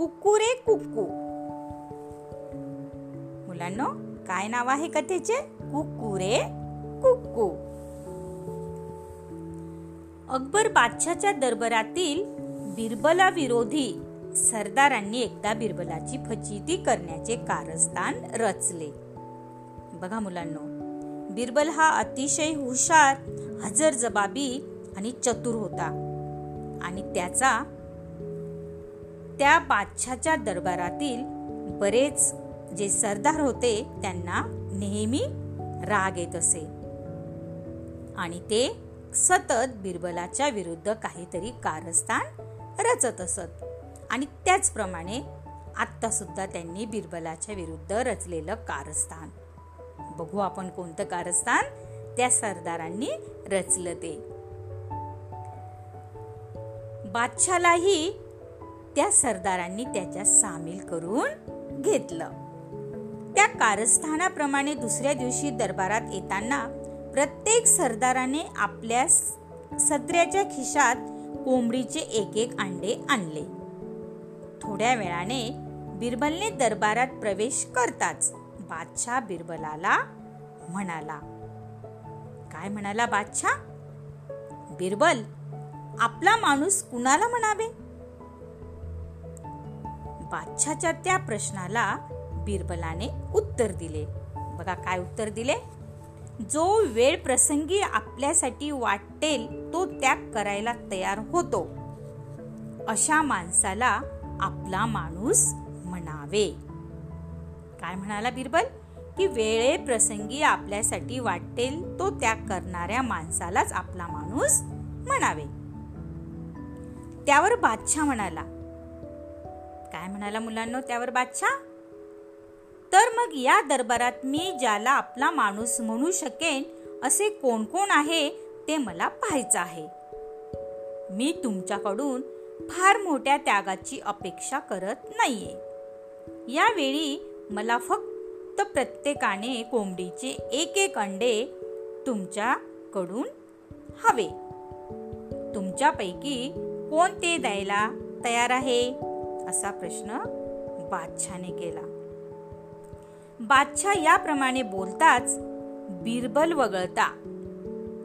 कुक्कुरे कुक्कू मुलांनो काय नाव आहे कथेचे? कुक्कुरे कुक्कू अकबर बादशाच्या दरबारातील बिरबला विरोधी सरदारांनी एकदा बिरबलाची फजिती करण्याचे कारस्थान रचले. बघा मुलांनो बिरबल हा अतिशय हुशार हजर जबाबी आणि चतुर होता. आणि त्याचा त्या बादशाच्या दरबारातील बरेच जे सरदार होते त्यांना नेहमी राग येत असे. आणि ते सतत बिरबलाच्या विरुद्ध काहीतरी कारस्थान रचत असत. आणि त्याचप्रमाणे आत्ता सुद्धा त्यांनी बिरबलाच्या विरुद्ध रचलेलं कारस्थान. बघू आपण कोणतं कारस्थान त्या सरदारांनी रचलं ते. बादशालाही त्या सरदारांनी त्याच्या सामील करून घेतलं. त्या कारस्थानाप्रमाणे दुसऱ्या दिवशी दरबारात येताना प्रत्येक सरदाराने आपल्या सत्र्याच्या खिशात कोंबडीचे एक एक अंडे आणले. थोड्या वेळाने बिरबलने दरबारात प्रवेश करताच बादशाह बिरबलाला म्हणाला काय म्हणाला बादशाह? बिरबल आपला माणूस कुणाला म्हणावे? बादशाच्या त्या प्रश्नाला बिरबलाने उत्तर दिले. बघा काय उत्तर दिले? जो वेळ प्रसंगी आपल्यासाठी वाटेल तो त्याग करायला तयार होतो. अशा माणसाला आपला माणूस म्हणावे. काय म्हणाला बिरबल? की वेळेप्रसंगी आपल्यासाठी वाटेल तो त्याग करणाऱ्या माणसालाच आपला माणूस म्हणावे. त्यावर बादशाह म्हणाला म्हणाला मुलांना त्यावर बादशाह? तर मग या दरबारात मी ज्याला आपला माणूस म्हणू शकेन असे कोण कोण आहे ते मला पाहायचं आहे. मी तुमच्याकडून फार मोठ्या त्यागाची अपेक्षा करत नाहीये. यावेळी मला फक्त प्रत्येकाने कोंबडीचे एक एक अंडे तुमच्याकडून हवे. तुमच्यापैकी कोण ते द्यायला तयार आहे? असा प्रश्न बादशाने केला. बादशाह याप्रमाणे बोलताच बिरबल वगळता.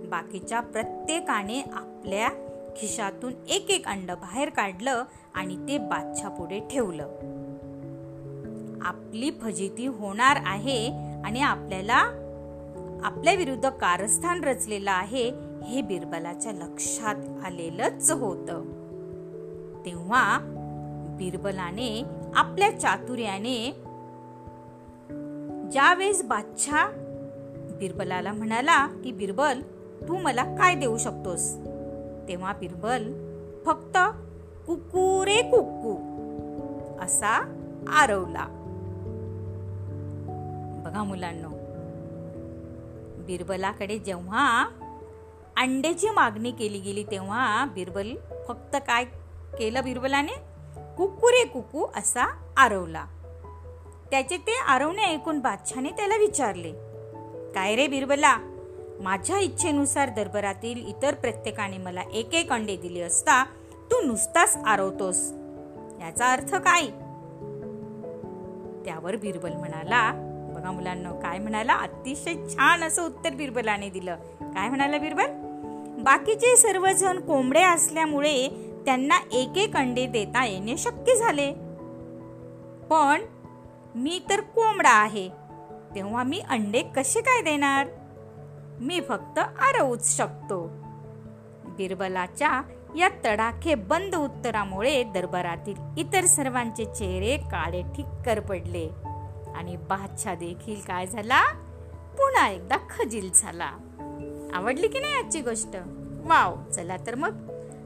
बाकीच्या प्रत्येकाने आपल्या खिशातून एक एक अंड बाहेर काढलं आणि ते बादशाह पुढे ठेवलं. आपली फजिती होणार आहे आणि आपल्याला आपल्या विरुद्ध कारस्थान रचलेलं आहे हे बिरबलाच्या लक्षात आलेलंच होत. तेव्हा बिरबलाने आपल्या चातुर्याने ज्यावेळेस बादशाह बिरबलाला म्हणाला की बिरबल तू मला काय देऊ शकतोस? तेव्हा बिरबल फक्त कुकू कुक्कू असा आरवला. बघा मुलांना बिरबलाकडे जेव्हा अंड्याची मागणी केली गेली तेव्हा बिरबल फक्त काय केलं बिरबलाने कुकुरे कुकू असा आरवला. त्याचे ते आरवणे ऐकून बादशाने त्याला विचारले काय रे बिरबला माझ्या इच्छेनुसार दरबारातील इतर प्रत्येकाने मला एक एक अंडे दिले असता तू नुसताच आरवतोस. याचा अर्थ काय? त्यावर बिरबल म्हणाला बघा मुलांना काय म्हणाला? अतिशय छान असं उत्तर बिरबलाने दिलं. काय म्हणाला बिरबल? बाकीचे सर्वजण कोंबडे असल्यामुळे त्यांना एक एक अंडे देता येणे शक्य झाले. पण मी तर कोंबडा आहे तेव्हा मी अंडे कसे काय देणार? मी फक्त आरवूच शकतो. बिरबलाच्या या तडाखे बंद उत्तरामुळे दरबारातील इतर सर्वांचे चेहरे काळे ठिक्कर पडले आणि बादशाह देखील काय झाला? पुन्हा एकदा खजील झाला. आवडली की नाही आजची गोष्ट? वाव चला तर मग.